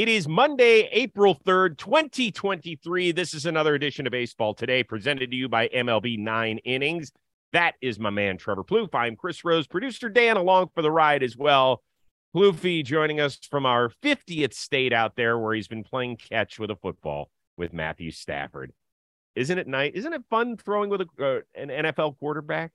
It is Monday, April 3rd, 2023. This is another edition of Baseball Today, presented to you by MLB Nine Innings. That is my man, Trevor Plouffe. I'm Chris Rose, producer Dan, along for the ride as well. Plouffe joining us from our 50th state out there where he's been playing catch with a football with Matthew Stafford. Isn't it nice? Isn't it fun throwing with a, uh, an NFL quarterback?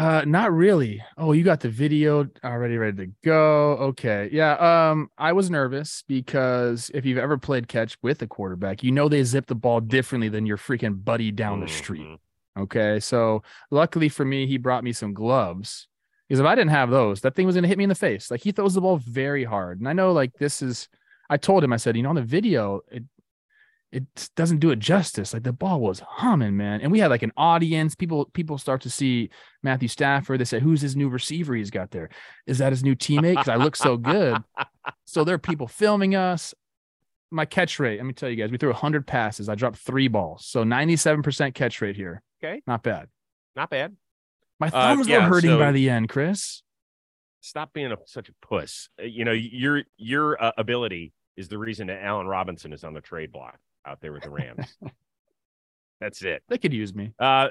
Uh, not really. Oh, you got the video already ready to go. Okay. Yeah. Um, I was nervous because if you've ever played catch with a quarterback, you know they zip the ball differently than your freaking buddy down the street. Mhm. Okay. So luckily for me, he brought me some gloves. Because if I didn't have those, that thing was gonna hit me in the face. Like he throws the ball very hard. And I know like this is I told him, I said, you know, on the video, it it doesn't do it justice. Like the ball was humming, man. And we had like an audience. People people start to see Matthew Stafford. They say, "Who's his new receiver he's got there? Is that his new teammate?" Because I look so good. So there are people filming us. My catch rate. Let me tell you guys, we threw 100 passes. I dropped three balls, so 97% catch rate here. Okay. not bad. Not bad. My Uh, thumbs yeah, were hurting so- by the end, Chris. Stop being a, such a puss. Uh, You know, your your uh, ability is the reason that Allen Robinson is on the trade block out there with the Rams. That's it. They could use me. Uh,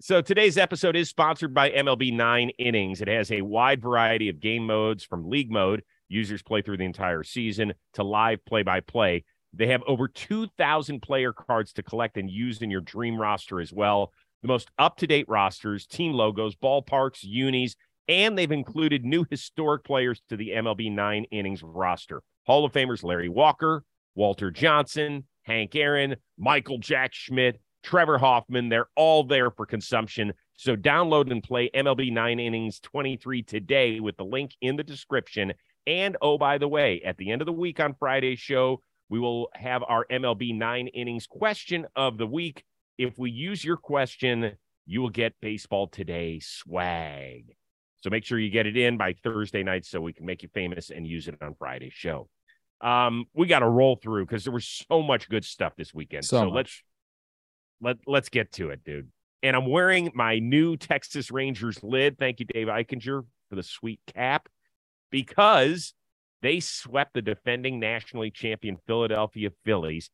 so today's episode is sponsored by MLB Nine Innings. It has a wide variety of game modes from league mode, users play through the entire season, to live play by play. They have over 2,000 player cards to collect and use in your dream roster as well. The most up to date rosters, team logos, ballparks, unis, and they've included new historic players to the MLB Nine Innings roster. Hall of Famers Larry Walker, Walter Johnson, Hank Aaron, Michael Jack Schmidt, Trevor Hoffman. They're all there for consumption. So download and play MLB 9 Innings 23 today with the link in the description. And oh, by the way, at the end of the week on Friday's show, we will have our MLB 9 Innings question of the week. If we use your question, you will get Baseball Today swag. So make sure you get it in by Thursday night so we can make you famous and use it on Friday's show. Um, we got to roll through because there was so much good stuff this weekend. So So, let's let let's get to it, dude. And I'm wearing my new Texas Rangers lid. Thank you, Dave Eichinger, for the sweet cap, because they swept the defending nationally champion Philadelphia Phillies.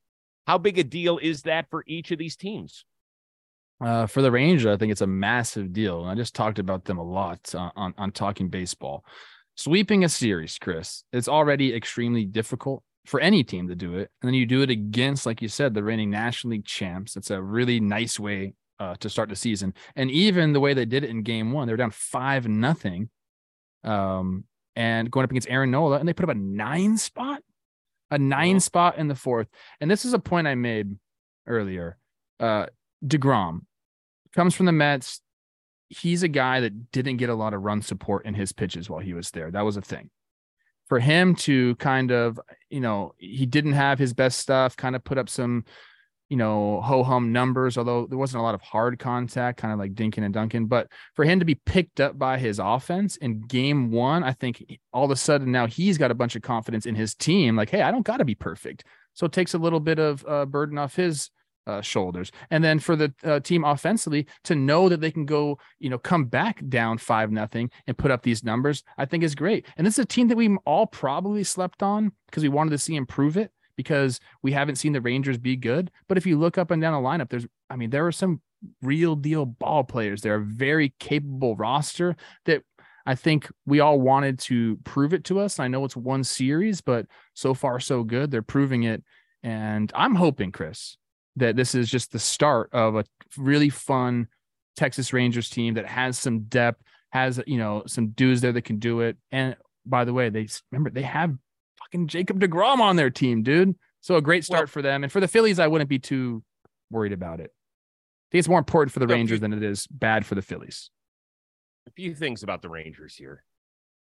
How big a deal is that for each of these teams? Uh, for the Rangers, I think it's a massive deal. And I just talked about them a lot uh, on, on talking baseball. Sweeping a series, Chris, it's already extremely difficult for any team to do it. And then you do it against, like you said, the reigning National League champs. It's a really nice way uh, to start the season. And even the way they did it in game one, they were down five nothing. Um, and going up against Aaron Nola, and they put up a nine spot, a nine Mhm. spot in the fourth. And this is a point I made earlier. Uh, DeGrom comes from the Mets. He's a guy that didn't get a lot of run support in his pitches while he was there. That was a thing. For him to kind of, you know, he didn't have his best stuff, kind of put up some, you know, ho hum numbers, although there wasn't a lot of hard contact, kind of like Dinkin and Duncan. But for him to be picked up by his offense in game one, I think all of a sudden now he's got a bunch of confidence in his team. Like, hey, I don't got to be perfect. So it takes a little bit of uh, burden off his uh, shoulders. And then for the uh, team offensively to know that they can go, you know, come back down five nothing and put up these numbers, I think is great. And this is a team that we all probably slept on because we wanted to see improve it because we haven't seen the Rangers be good. But if you look up and down the lineup, there's, I mean, there are some real deal ball players. They're a very capable roster that I think we all wanted to prove it to us. I know it's one series, but so far so good. They're proving it. And I'm hoping, Chris, that this is just the start of a really fun Texas Rangers team that has some depth, has you know some dudes there that can do it. And by the way, they remember they have fucking Jacob Degrom on their team, dude. So a great start Well- for them. And for the Phillies, I wouldn't be too worried about it. I think it's more important for the Rangers than it is bad for the Phillies. a few things about the Rangers here.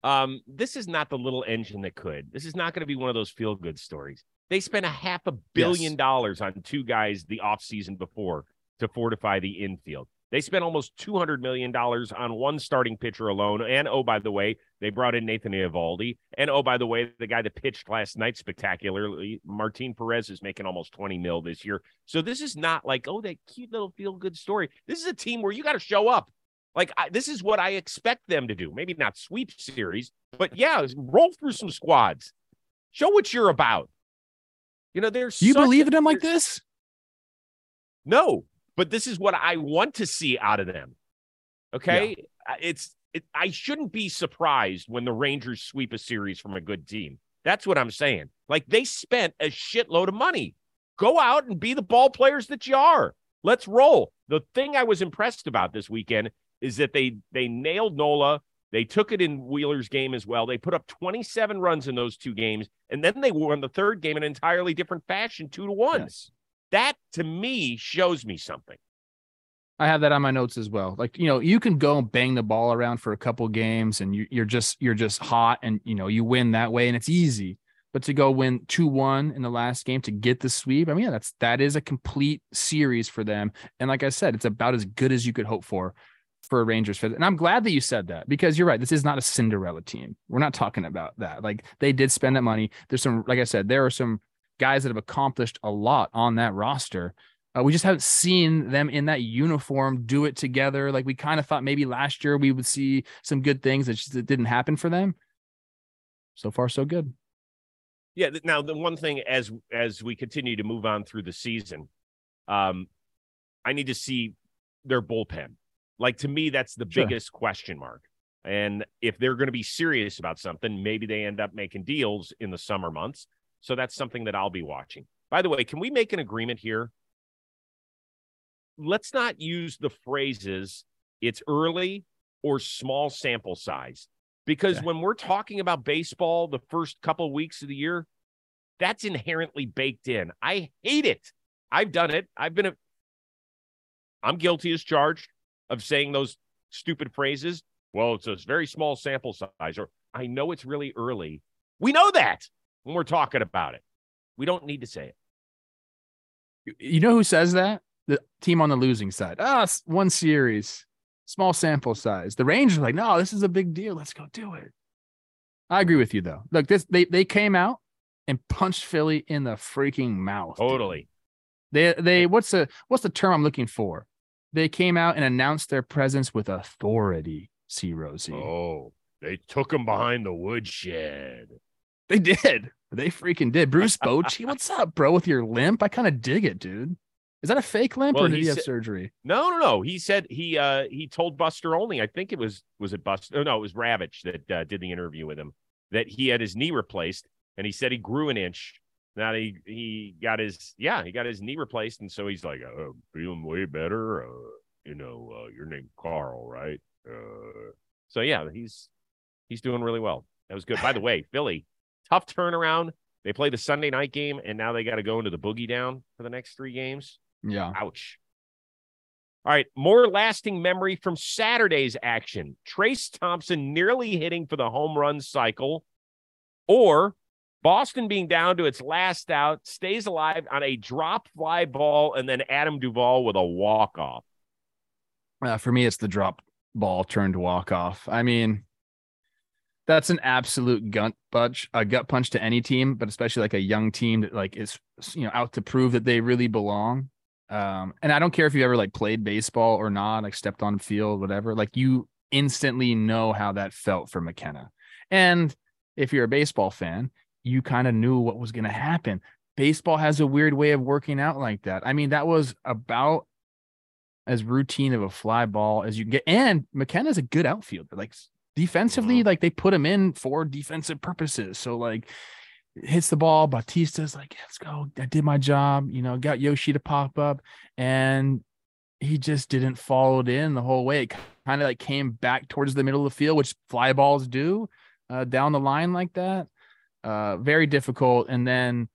Um, this is not the little engine that could. This is not going to be one of those feel good stories. They spent a half a billion Yes. dollars on two guys the offseason before to fortify the infield. They spent almost $200 million on one starting pitcher alone. And oh, by the way, they brought in Nathan Eovaldi. And oh, by the way, the guy that pitched last night spectacularly, Martin Perez, is making almost 20 mil this year. So this is not like, oh, that cute little feel good story. This is a team where you got to show up. Like, I, this is what I expect them to do. Maybe not sweep series, but yeah, roll through some squads. Show what you're about. You know, there's you believe a- in them like this? No, but this is what I want to see out of them. Okay, Uh, it's it, I shouldn't be surprised when the Rangers sweep a series from a good team. That's what I'm saying. Like they spent a shitload of money. Go out and be the ball players that you are. Let's roll. The thing I was impressed about this weekend is that they they nailed Nola. They took it in Wheeler's game as well. They put up 27 runs in those two games, and then they won the third game in an entirely different fashion, two to ones. That to me shows me something. I have that on my notes as well. Like, you know, you can go and bang the ball around for a couple games and you, you're just you're just hot and you know you win that way and it's easy. But to go win two one in the last game to get the sweep, I mean, yeah, that's that is a complete series for them. And like I said, it's about as good as you could hope for for a Rangers fan. And I'm glad that you said that because you're right. This is not a Cinderella team. We're not talking about that. Like they did spend that money. There's some, like I said, there are some guys that have accomplished a lot on that roster. Uh, we just haven't seen them in that uniform do it together. Like we kind of thought maybe last year we would see some good things that just that didn't happen for them. So far, so good. Yeah. Now, the one thing as as we continue to move on through the season, um, I need to see their bullpen. Like to me, that's the Sure. biggest question mark. And if they're going to be serious about something, maybe they end up making deals in the summer months. So that's something that I'll be watching. By the way, can we make an agreement here? Let's not use the phrases it's early or small sample size because Okay. when we're talking about baseball the first couple weeks of the year, that's inherently baked in. I hate it. I've done it. I've been a I'm guilty as charged of saying those stupid phrases. Well, it's a very small sample size, or I know it's really early. We know that when we're talking about it. We don't need to say it. You know who says that? The team on the losing side. Ah, s- one series, small sample size. The Rangers are like, no, this is a big deal. Let's go do it. I agree with you though. Look, this they they came out and punched Philly in the freaking mouth. dude. Totally. They they what's the what's the term I'm looking for? They came out and announced their presence with authority. See Rosie. Oh, they took him behind the woodshed. They did. They freaking did. Bruce Bochy, what's up, bro? With your limp, I kind of dig it, dude. Is that a fake limp Well, or did he he have said- surgery? No, no, no. He said he uh he told Buster only. I think it was was it Buster? Oh, no, it was Ravech that uh, did the interview with him. That he had his knee replaced, and he said he grew an inch. Now he he got his yeah he got his knee replaced, and so he's like uh, feeling way better. Uh, you know, uh, your name Carl, right? Uh, so yeah, he's he's doing really well. That was good. By the way, Philly tough turnaround. They play the Sunday night game, and now they got to go into the boogie down for the next three games. Yeah. Ouch. All right, more lasting memory from Saturday's action. Trayce Thompson nearly hitting for the home run cycle, or Boston being down to its last out, stays alive on a drop fly ball, and then Adam Duvall with a walk off. Uh, for me, it's the drop ball turned walk off. I mean, that's an absolute gut punch, a gut punch to any team, but especially like a young team that like is you know out to prove that they really belong. Um, and I don't care if you ever like played baseball or not, like stepped on field, whatever. Like you instantly know how that felt for McKenna. And if you're a baseball fan, you kind of knew what was going to happen. Baseball has a weird way of working out like that. I mean, that was about as routine of a fly ball as you can get. And McKenna's a good outfielder. Like defensively, Mhm. like they put him in for defensive purposes. So like hits the ball. Bautista's like, let's go. I did my job. You know, got Yoshi to pop up, and he just didn't follow it in the whole way. It kind of like came back towards the middle of the field, which fly balls do uh, down the line like that. Uh, very difficult. And then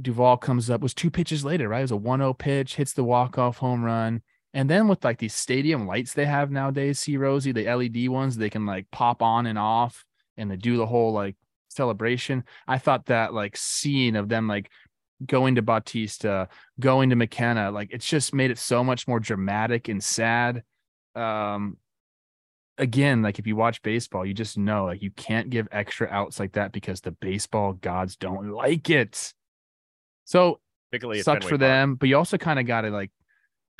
Duvall comes up, was two pitches later, right? It was a 1 0 pitch, hits the walk off home run. And then with like these stadium lights they have nowadays, see Rosie, the LED ones, they can like pop on and off and they do the whole like celebration. I thought that like scene of them like going to Bautista, going to McKenna, like it's just made it so much more dramatic and sad. Um, again, like if you watch baseball, you just know like you can't give extra outs like that because the baseball gods don't like it. So Particularly sucks for them, but you also kind of got to like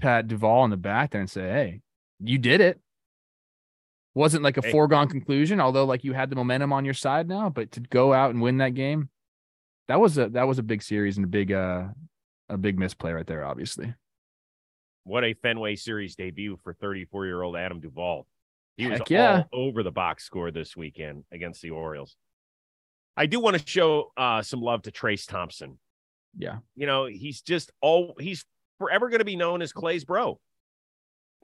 pat Duvall in the back there and say, "Hey, you did it." Wasn't like a Hey. foregone conclusion, although like you had the momentum on your side now, but to go out and win that game, that was a that was a big series and a big uh a big misplay right there, obviously. What a Fenway Series debut for 34 year old Adam Duvall. He was Heck yeah. all over the box score this weekend against the Orioles. I do want to show uh, some love to Trayce Thompson. Yeah. You know, he's just all he's forever going to be known as Klay's bro.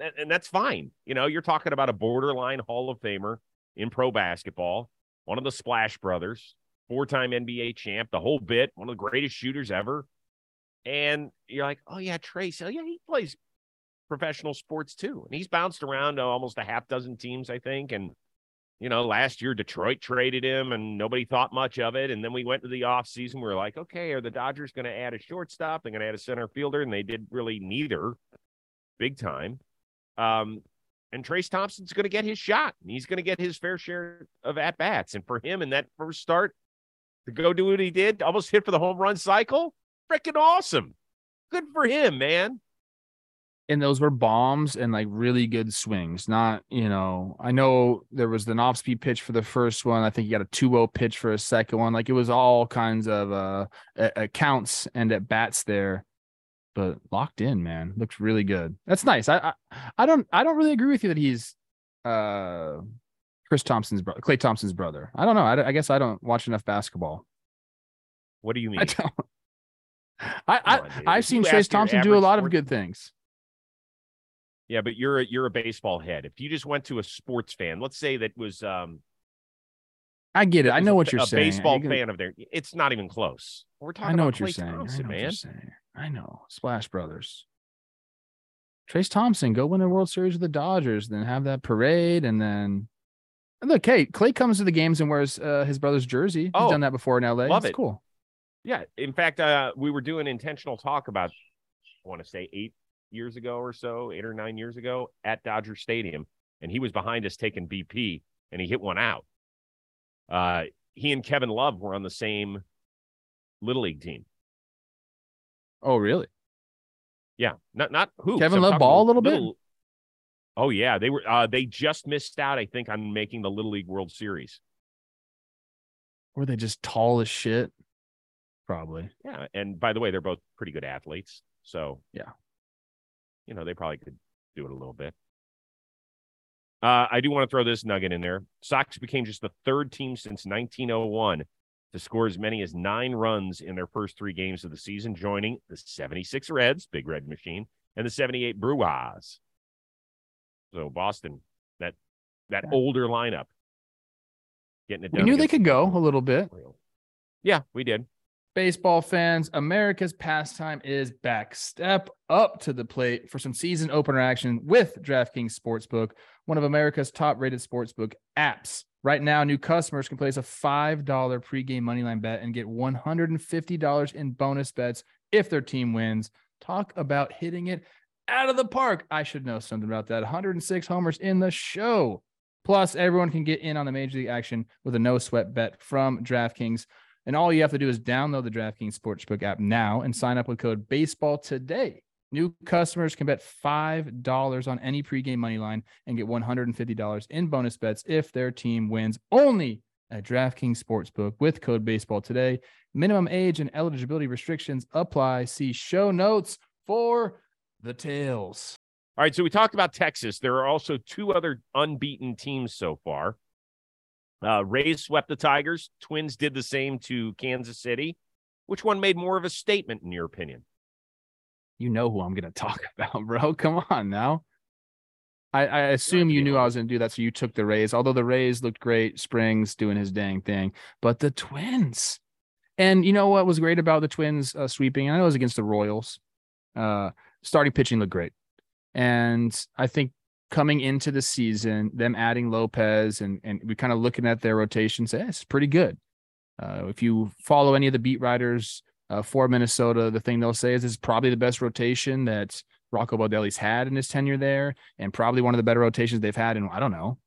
And, and that's fine. You know, you're talking about a borderline Hall of Famer in pro basketball, one of the Splash Brothers, four time NBA champ, the whole bit, one of the greatest shooters ever. And you're like, oh, yeah, Trayce. Oh, yeah, he plays professional sports too. And he's bounced around almost a half dozen teams, I think. And, you know, last year Detroit traded him and nobody thought much of it. And then we went to the offseason. We are like, okay, are the Dodgers going to add a shortstop? They're going to add a center fielder. And they did really neither big time. Um, and Trayce Thompson's going to get his shot. And He's going to get his fair share of at bats. And for him in that first start to go do what he did, almost hit for the home run cycle, freaking awesome. Good for him, man and those were bombs and like really good swings. Not, you know, I know there was the off speed pitch for the first one. I think he got a 2-0 pitch for a second one. Like it was all kinds of uh accounts and at bats there. But locked in, man. Looks really good. That's nice. I, I I don't I don't really agree with you that he's uh Chris Thompson's brother, Klay Thompson's brother. I don't know. I, I guess I don't watch enough basketball. What do you mean? I don't. I, I I've seen Trayce Thompson do a lot of good things. Yeah, but you're a, you're a baseball head. If you just went to a sports fan, let's say that was um I get it. I know what you're a saying. baseball fan of there. It's not even close. We're talking I know about what you're saying. Thompson, I know what you're saying. I know. Splash Brothers. Trayce Thompson, go win a World Series with the Dodgers, then have that parade, and then and look, hey, Klay comes to the games and wears uh, his brother's jersey. He's Oh, done that before in LA. love It's it. cool. Yeah. In fact, uh, we were doing intentional talk about, I want to say eight years ago or so, eight or nine years ago at Dodger Stadium, and he was behind us taking BP, and he hit one out. Uh, he and Kevin Love were on the same little league team. Oh, really? Yeah, not not who Kevin Love ball a little bit? Oh yeah, they were. Uh, they just missed out, I think, on making the Little League World Series. Were they just tall as shit? Probably. Yeah, and by the way, they're both pretty good athletes, so Yeah. You know they probably could do it a little bit. Uh, I do want to throw this nugget in there. Sox became just the third team since 1901 to score as many as nine runs in their first three games of the season, joining the 76 Reds, Big Red Machine, and the 78 Brewers. So Boston, that that Yeah. older lineup, getting it We knew they could go a little bit. Yeah, we did. Baseball fans, America's pastime is back. Step up to the plate for some season opener action with DraftKings Sportsbook, one of America's top rated sportsbook apps. Right now, new customers can place a $5 pregame moneyline bet and get $150 in bonus bets if their team wins. Talk about hitting it out of the park. I should know something about that. 106 homers in the show. Plus, everyone can get in on the major league action with a no sweat bet from DraftKings. And all you have to do is download the DraftKings Sportsbook app now and sign up with code BASEBALL today. New customers can bet $5 on any pregame money line and get $150 in bonus bets if their team wins only at DraftKings Sportsbook with code BASEBALL today. Minimum age and eligibility restrictions apply. See show notes for the tails. All right, so we talked about Texas. There are also two other unbeaten teams so far. Uh, Rays swept the Tigers. Twins did the same to Kansas City. Which one made more of a statement, in your opinion? You know who I'm going to talk about, bro. Come on now. I, I assume you knew I was going to do that, so you took the Rays. Although the Rays looked great, Springs doing his dang thing, but the Twins. And you know what was great about the Twins uh, sweeping? I know it was against the Royals. Uh, starting pitching looked great, and I think coming into the season, them adding Lopez and and we kind of looking at their rotation, say "Eh, it's pretty good. Uh, if you follow any of the beat writers uh, for Minnesota, the thing they'll say is it's probably the best rotation that Rocco Baldelli's had in his tenure there, and probably one of the better rotations they've had in I don't know,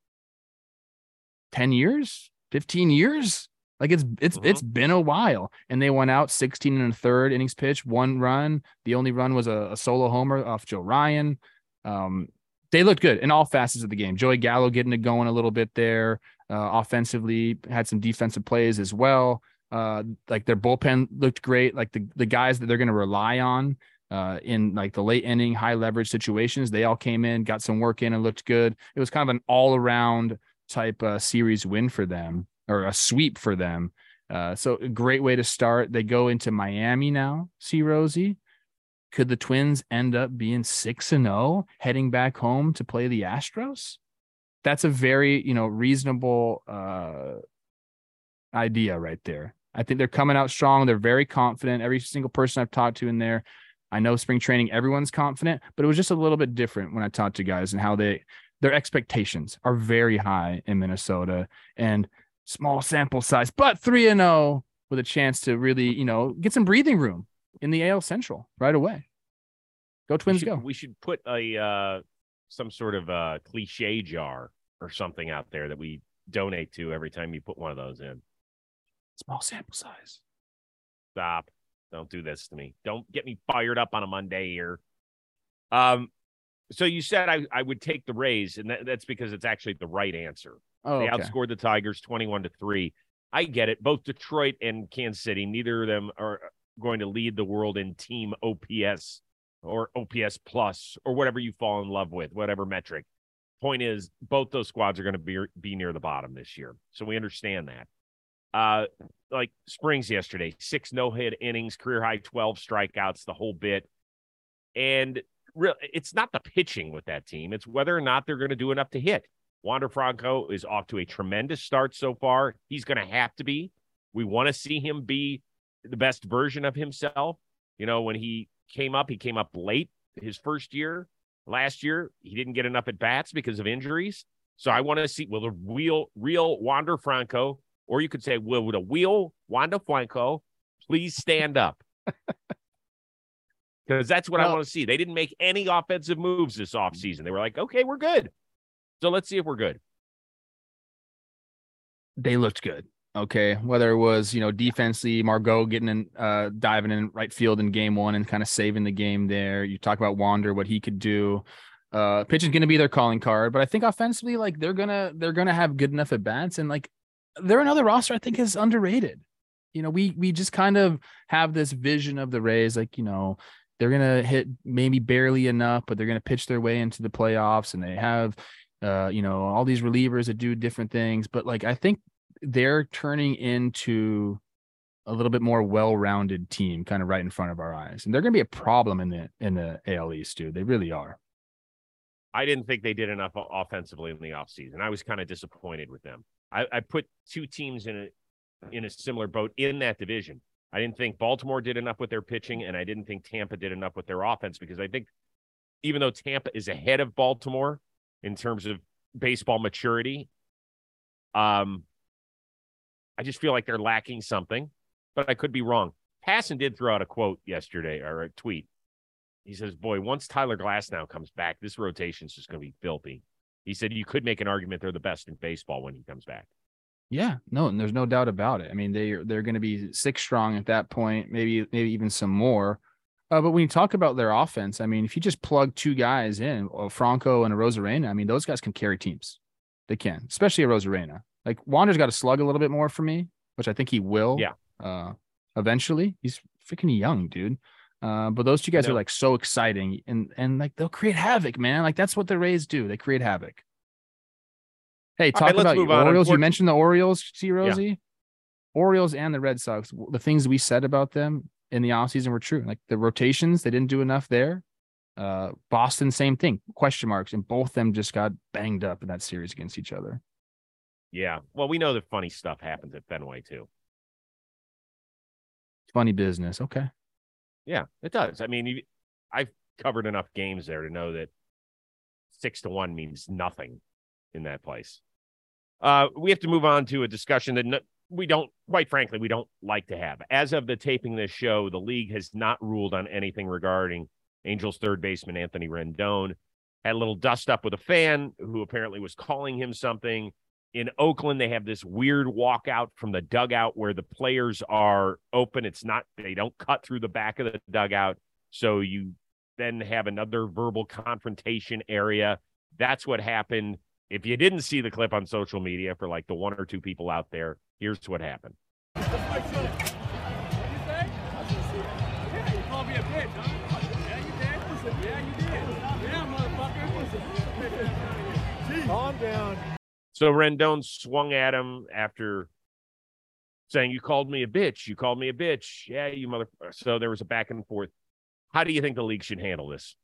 ten years, fifteen years. Like it's it's Mhm. it's been a while, and they went out sixteen and a third innings pitch, one run. The only run was a, a solo homer off Joe Ryan. Um, they looked good in all facets of the game. Joey Gallo getting it going a little bit there, uh, offensively had some defensive plays as well. Uh, like their bullpen looked great. Like the the guys that they're going to rely on uh, in like the late inning, high leverage situations, they all came in, got some work in, and looked good. It was kind of an all around type uh, series win for them or a sweep for them. Uh, so a great way to start. They go into Miami now. See Rosie. Could the Twins end up being six and zero, oh, heading back home to play the Astros? That's a very you know reasonable uh, idea right there. I think they're coming out strong. They're very confident. Every single person I've talked to in there, I know spring training, everyone's confident, but it was just a little bit different when I talked to guys and how they their expectations are very high in Minnesota and small sample size, but 3 and 0 with a chance to really, you know, get some breathing room in the AL Central right away. Go Twins we should, go. We should put a uh some sort of a cliche jar or something out there that we donate to every time you put one of those in. Small sample size. Stop. Don't do this to me. Don't get me fired up on a Monday here. Um, so you said I, I would take the Rays, and that, that's because it's actually the right answer. Oh, they okay. outscored the Tigers 21 to 3. I get it. Both Detroit and Kansas City, neither of them are going to lead the world in team OPS or OPS plus or whatever you fall in love with, whatever metric. Point is, both those squads are going to be, be near the bottom this year. So we understand that. Uh, like Springs yesterday, six no hit innings, career high 12 strikeouts, the whole bit. And real, it's not the pitching with that team, it's whether or not they're going to do enough to hit. Wander Franco is off to a tremendous start so far. He's going to have to be. We want to see him be the best version of himself. You know, when he came up, he came up late his first year. Last year, he didn't get enough at bats because of injuries. So I want to see will the real, real Wander Franco or you could say, will, a wheel, Wanda Franco, please stand up. Because that's what well, I want to see. They didn't make any offensive moves this offseason. They were like, okay, we're good. So let's see if we're good. They looked good. Okay. Whether it was, you know, defensively, Margot getting in, uh, diving in right field in game one and kind of saving the game there. You talk about Wander, what he could do. Uh, is going to be their calling card, but I think offensively, like they're gonna they're gonna have good enough at bats, and like they're another roster I think is underrated. You know, we we just kind of have this vision of the Rays, like you know, they're gonna hit maybe barely enough, but they're gonna pitch their way into the playoffs, and they have, uh, you know, all these relievers that do different things. But like, I think they're turning into a little bit more well-rounded team, kind of right in front of our eyes, and they're gonna be a problem in the in the AL East, dude. They really are. I didn't think they did enough offensively in the offseason. I was kind of disappointed with them. I, I put two teams in a in a similar boat in that division. I didn't think Baltimore did enough with their pitching, and I didn't think Tampa did enough with their offense because I think even though Tampa is ahead of Baltimore in terms of baseball maturity, um, I just feel like they're lacking something, but I could be wrong. Passan did throw out a quote yesterday or a tweet. He says, Boy, once Tyler Glasnow comes back, this rotation is just going to be filthy. He said you could make an argument they're the best in baseball when he comes back. Yeah, no, and there's no doubt about it. I mean, they they're going to be six strong at that point, maybe maybe even some more. Uh, but when you talk about their offense, I mean, if you just plug two guys in, Franco and a Arozarena, I mean, those guys can carry teams. They can, especially a Arozarena. Like Wander's got to slug a little bit more for me, which I think he will. Yeah. Uh, eventually, he's freaking young, dude. Uh, but those two guys are like so exciting and and like they'll create havoc, man. Like that's what the Rays do. They create havoc. Hey, talk right, about Orioles. You mentioned the Orioles, see Rosie. Yeah. Orioles and the Red Sox. The things we said about them in the offseason were true. Like the rotations, they didn't do enough there. Uh, Boston, same thing. Question marks, and both them just got banged up in that series against each other. Yeah. Well, we know that funny stuff happens at Fenway too. Funny business. Okay. Yeah, it does. I mean, I've covered enough games there to know that six to one means nothing in that place. Uh, we have to move on to a discussion that no, we don't, quite frankly, we don't like to have. As of the taping this show, the league has not ruled on anything regarding Angels third baseman Anthony Rendon. Had a little dust up with a fan who apparently was calling him something in Oakland, they have this weird walkout from the dugout where the players are open. It's not, they don't cut through the back of the dugout. So you then have another verbal confrontation area. That's what happened. If you didn't see the clip on social media for like the one or two people out there, here's what happened. Calm down. So Rendon swung at him after saying, You called me a bitch. You called me a bitch. Yeah, you mother. So there was a back and forth. How do you think the league should handle this?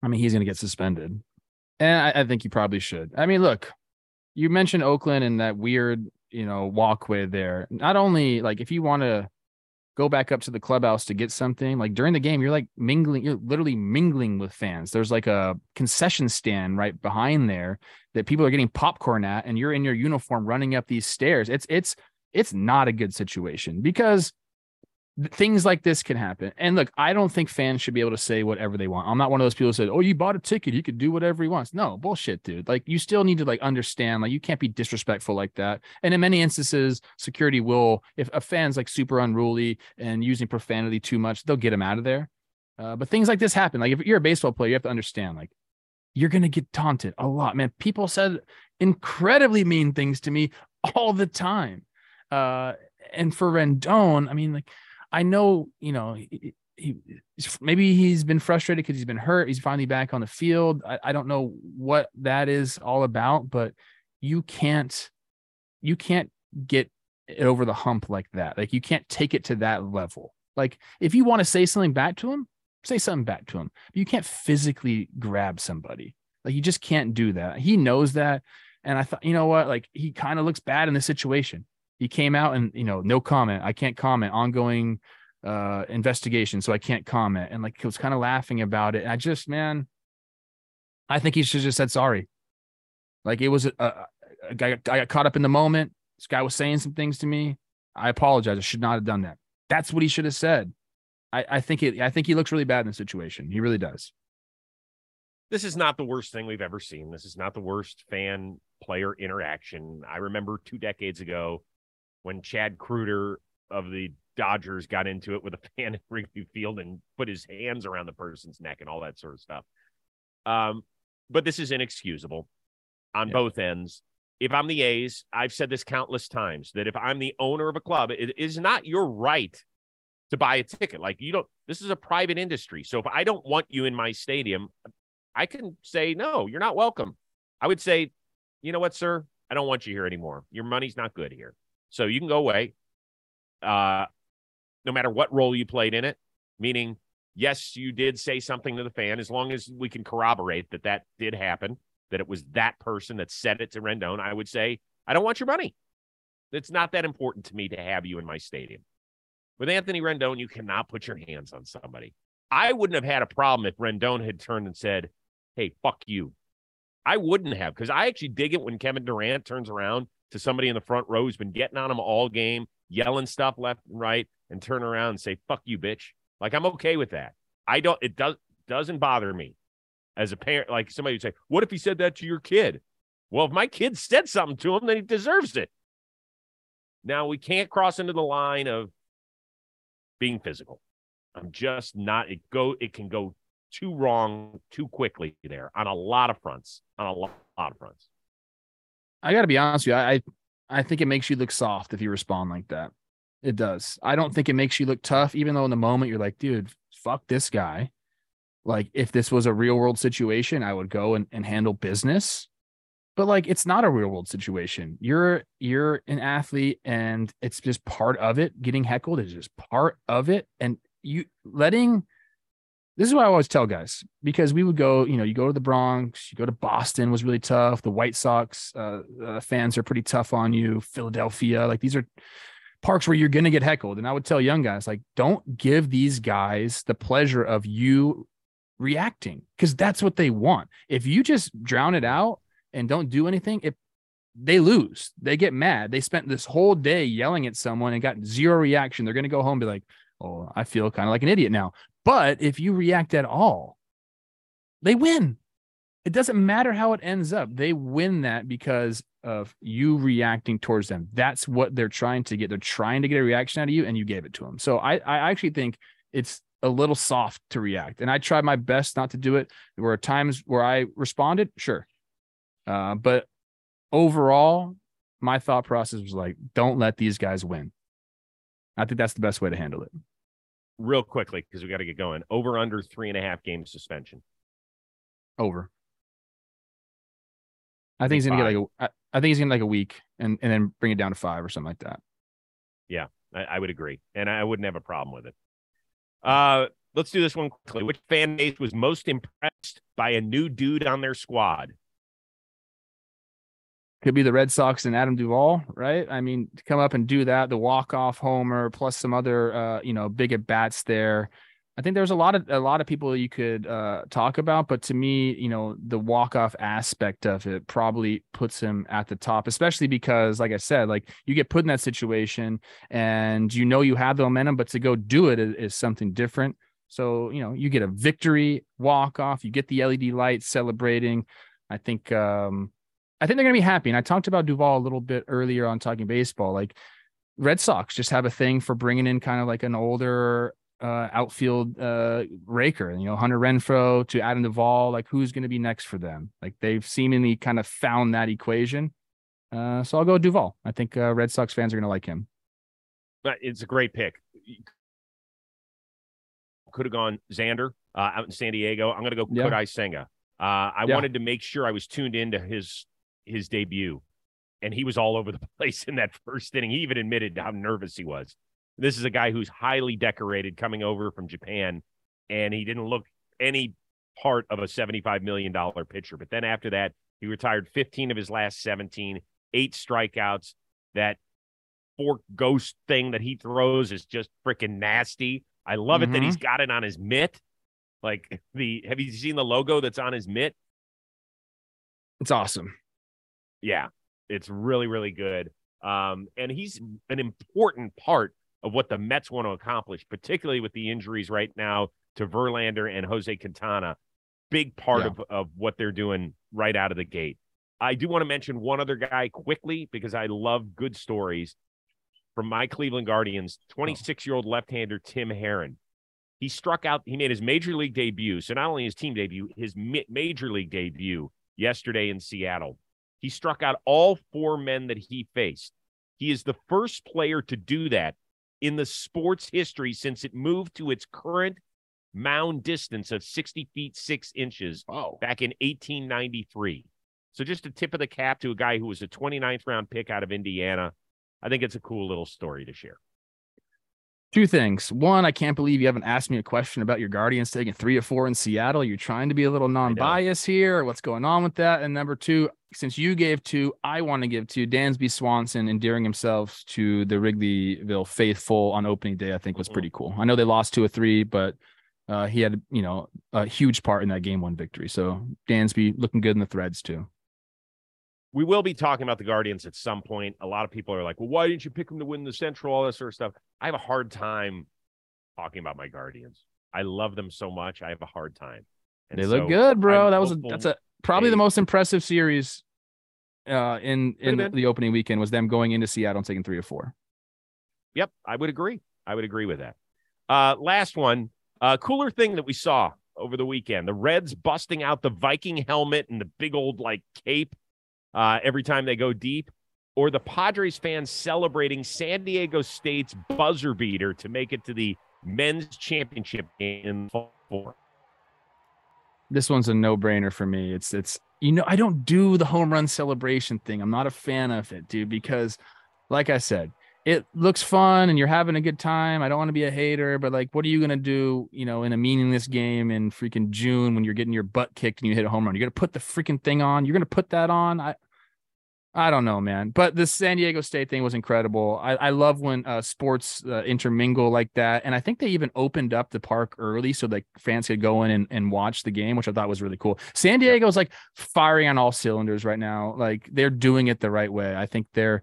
I mean, he's going to get suspended. And I, I think he probably should. I mean, look, you mentioned Oakland and that weird, you know, walkway there. Not only like if you want to go back up to the clubhouse to get something, like during the game, you're like mingling, you're literally mingling with fans. There's like a concession stand right behind there that people are getting popcorn at, and you're in your uniform running up these stairs. It's it's it's not a good situation because things like this can happen. And look, I don't think fans should be able to say whatever they want. I'm not one of those people who said, "Oh, you bought a ticket, you could do whatever he wants." No, bullshit, dude. Like you still need to like understand like you can't be disrespectful like that. And in many instances, security will if a fan's like super unruly and using profanity too much, they'll get him out of there. Uh, but things like this happen. Like if you're a baseball player, you have to understand like you're going to get taunted a lot, man. People said incredibly mean things to me all the time. Uh, and for Rendon, I mean, like I know, you know, he, he maybe he's been frustrated because he's been hurt. He's finally back on the field. I, I don't know what that is all about, but you can't, you can't get over the hump like that. Like you can't take it to that level. Like if you want to say something back to him, say something back to him. But you can't physically grab somebody. Like you just can't do that. He knows that. And I thought, you know what? Like he kind of looks bad in this situation he came out and you know no comment. I can't comment. Ongoing uh investigation so i can't comment. And like he was kind of laughing about it. And i just man i think he should just said sorry. Like it was a, a, a guy i got caught up in the moment. This guy was saying some things to me. I apologize. I should not have done that. That's what he should have said. I i think it i think he looks really bad in the situation. He really does. This is not the worst thing we've ever seen. This is not the worst fan player interaction. I remember two decades ago, when Chad Kreuter of the Dodgers got into it with a fan at Wrigley Field and put his hands around the person's neck and all that sort of stuff. Um, but this is inexcusable on yeah. both ends. If I'm the A's, I've said this countless times that if I'm the owner of a club, it is not your right to buy a ticket. Like you don't, this is a private industry. So if I don't want you in my stadium, I can say, no, you're not welcome. I would say, you know what, sir? I don't want you here anymore. Your money's not good here. So you can go away, uh, no matter what role you played in it. Meaning, yes, you did say something to the fan, as long as we can corroborate that that did happen, that it was that person that said it to Rendon. I would say, I don't want your money. It's not that important to me to have you in my stadium. With Anthony Rendon, you cannot put your hands on somebody. I wouldn't have had a problem if Rendon had turned and said, Hey, fuck you. I wouldn't have because I actually dig it when Kevin Durant turns around to somebody in the front row who's been getting on him all game, yelling stuff left and right, and turn around and say, fuck you, bitch. Like, I'm okay with that. I don't, it does, doesn't bother me as a parent. Like, somebody would say, what if he said that to your kid? Well, if my kid said something to him, then he deserves it. Now, we can't cross into the line of being physical. I'm just not, it go, it can go too wrong too quickly there on a lot of fronts, on a lot, lot of fronts. I got to be honest with you. I I think it makes you look soft if you respond like that. It does. I don't think it makes you look tough, even though in the moment you're like, dude, fuck this guy. Like, if this was a real world situation, I would go and, and handle business. But like it's not a real world situation. You're you're an athlete and it's just part of it. Getting heckled is just part of it. And you letting this is what I always tell guys because we would go, you know, you go to the Bronx, you go to Boston was really tough. The White Sox uh, uh, fans are pretty tough on you. Philadelphia, like these are parks where you're going to get heckled. And I would tell young guys, like, don't give these guys the pleasure of you reacting because that's what they want. If you just drown it out and don't do anything, if they lose, they get mad. They spent this whole day yelling at someone and got zero reaction. They're going to go home and be like, oh, I feel kind of like an idiot now. But if you react at all, they win. It doesn't matter how it ends up. They win that because of you reacting towards them. That's what they're trying to get. They're trying to get a reaction out of you, and you gave it to them. So I, I actually think it's a little soft to react. And I tried my best not to do it. There were times where I responded, sure. Uh, but overall, my thought process was like, don't let these guys win. I think that's the best way to handle it. Real quickly, because we got to get going. Over under three and a half game suspension. Over. I think he's gonna get like a. I think he's gonna like a week and and then bring it down to five or something like that. Yeah, I, I would agree, and I wouldn't have a problem with it. Uh, let's do this one quickly. Which fan base was most impressed by a new dude on their squad? Could be the Red Sox and Adam Duvall, right? I mean, to come up and do that, the walk off homer plus some other, uh, you know, big at bats there. I think there's a lot of a lot of people you could uh, talk about, but to me, you know, the walk off aspect of it probably puts him at the top, especially because, like I said, like you get put in that situation and you know you have the momentum, but to go do it is, is something different. So you know, you get a victory walk off, you get the LED lights celebrating. I think um, I think they're gonna be happy. And I talked about Duvall a little bit earlier on talking baseball, like. Red Sox just have a thing for bringing in kind of like an older uh, outfield uh, raker, you know, Hunter Renfroe to Adam Duvall, like who's going to be next for them? Like they've seemingly kind of found that equation. Uh, so I'll go Duvall. I think uh, Red Sox fans are going to like him. But It's a great pick. Could have gone Xander uh, out in San Diego. I'm going to go yeah. Kodai Senga. Uh, I yeah. wanted to make sure I was tuned into his his debut, and he was all over the place in that first inning. He even admitted how nervous he was. This is a guy who's highly decorated coming over from Japan, and he didn't look any part of a $75 million pitcher. But then after that, he retired 15 of his last 17, eight strikeouts. That fork ghost thing that he throws is just freaking nasty. I love mm-hmm. it that he's mm-hmm. got it on his mitt. Like the have you seen the logo that's on his mitt? It's awesome. Yeah, it's really, really good. Um, and he's an important part of what the Mets want to accomplish, particularly with the injuries right now to Verlander and Jose Quintana. Big part yeah. of, of what they're doing right out of the gate. I do want to mention one other guy quickly because I love good stories from my Cleveland Guardians 26 year old left hander Tim Herrin. He struck out, he made his major league debut. So, not only his team debut, his major league debut yesterday in Seattle. He struck out all four men that he faced. He is the first player to do that in the sports history since it moved to its current mound distance of 60 feet 6 inches wow. back in 1893. So just a tip of the cap to a guy who was a 29th round pick out of Indiana. I think it's a cool little story to share. Two things. One, I can't believe you haven't asked me a question about your Guardians taking three or four in Seattle. You're trying to be a little non-biased here. What's going on with that? And number two, since you gave two, I want to give two. Dansby Swanson endearing himself to the Wrigleyville faithful on opening day, I think was pretty cool. I know they lost two or three, but uh, he had, you know, a huge part in that game one victory. So Dansby looking good in the threads too we will be talking about the Guardians at some point. A lot of people are like, well, why didn't you pick them to win the Central? All this sort of stuff. I have a hard time talking about my Guardians. I love them so much. I have a hard time. And they so look good, bro. I'm that was a, that's a probably they, the most impressive series uh, in in the, the opening weekend was them going into Seattle and taking three or four. Yep, I would agree. I would agree with that. Uh, last one, uh, cooler thing that we saw over the weekend: the Reds busting out the Viking helmet and the big old like cape uh, every time they go deep, or the Padres fans celebrating San Diego State's buzzer beater to make it to the men's championship game in four. This one's a no-brainer for me. It's it's you know I don't do the home run celebration thing. I'm not a fan of it, dude, because like I said, it looks fun and you're having a good time. I don't want to be a hater, but like, what are you gonna do, you know, in a meaningless game in freaking June when you're getting your butt kicked and you hit a home run? You're gonna put the freaking thing on. You're gonna put that on. I I don't know, man. But the San Diego State thing was incredible. I, I love when uh, sports uh, intermingle like that. And I think they even opened up the park early so that fans could go in and, and watch the game, which I thought was really cool. San Diego is like firing on all cylinders right now. Like they're doing it the right way. I think they're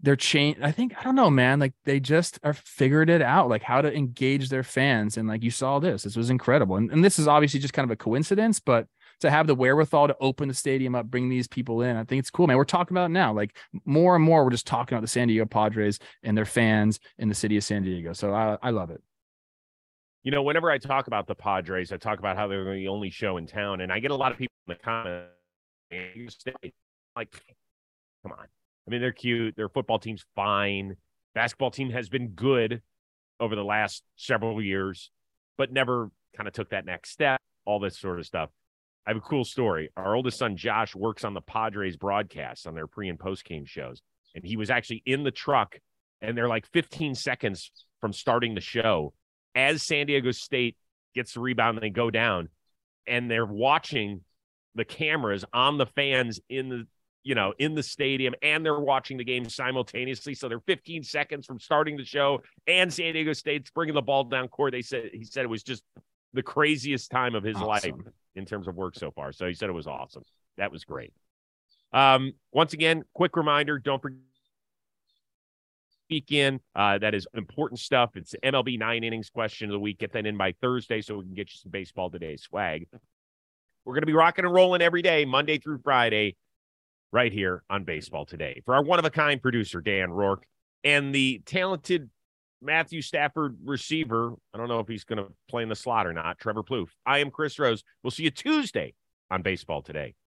they're change I think I don't know, man. Like they just are figured it out, like how to engage their fans. And like you saw this, this was incredible. And, and this is obviously just kind of a coincidence, but to have the wherewithal to open the stadium up, bring these people in. I think it's cool, man. We're talking about now, like more and more, we're just talking about the San Diego Padres and their fans in the city of San Diego. So I, I love it. You know, whenever I talk about the Padres, I talk about how they're the only show in town, and I get a lot of people in the comments like, come on. I mean, they're cute. Their football team's fine. Basketball team has been good over the last several years, but never kind of took that next step, all this sort of stuff. I have a cool story. Our oldest son, Josh, works on the Padres broadcast on their pre and post game shows. And he was actually in the truck, and they're like 15 seconds from starting the show as San Diego State gets the rebound and they go down. And they're watching the cameras on the fans in the you know in the stadium and they're watching the game simultaneously so they're 15 seconds from starting the show and san diego state's bringing the ball down court they said he said it was just the craziest time of his awesome. life in terms of work so far so he said it was awesome that was great um once again quick reminder don't forget speak in. Uh, that is important stuff. It's MLB nine innings question of the week. Get that in by Thursday so we can get you some baseball today swag. We're going to be rocking and rolling every day, Monday through Friday, right here on Baseball Today. For our one of a kind producer, Dan Rourke, and the talented Matthew Stafford receiver, I don't know if he's going to play in the slot or not, Trevor Plouffe. I am Chris Rose. We'll see you Tuesday on Baseball Today.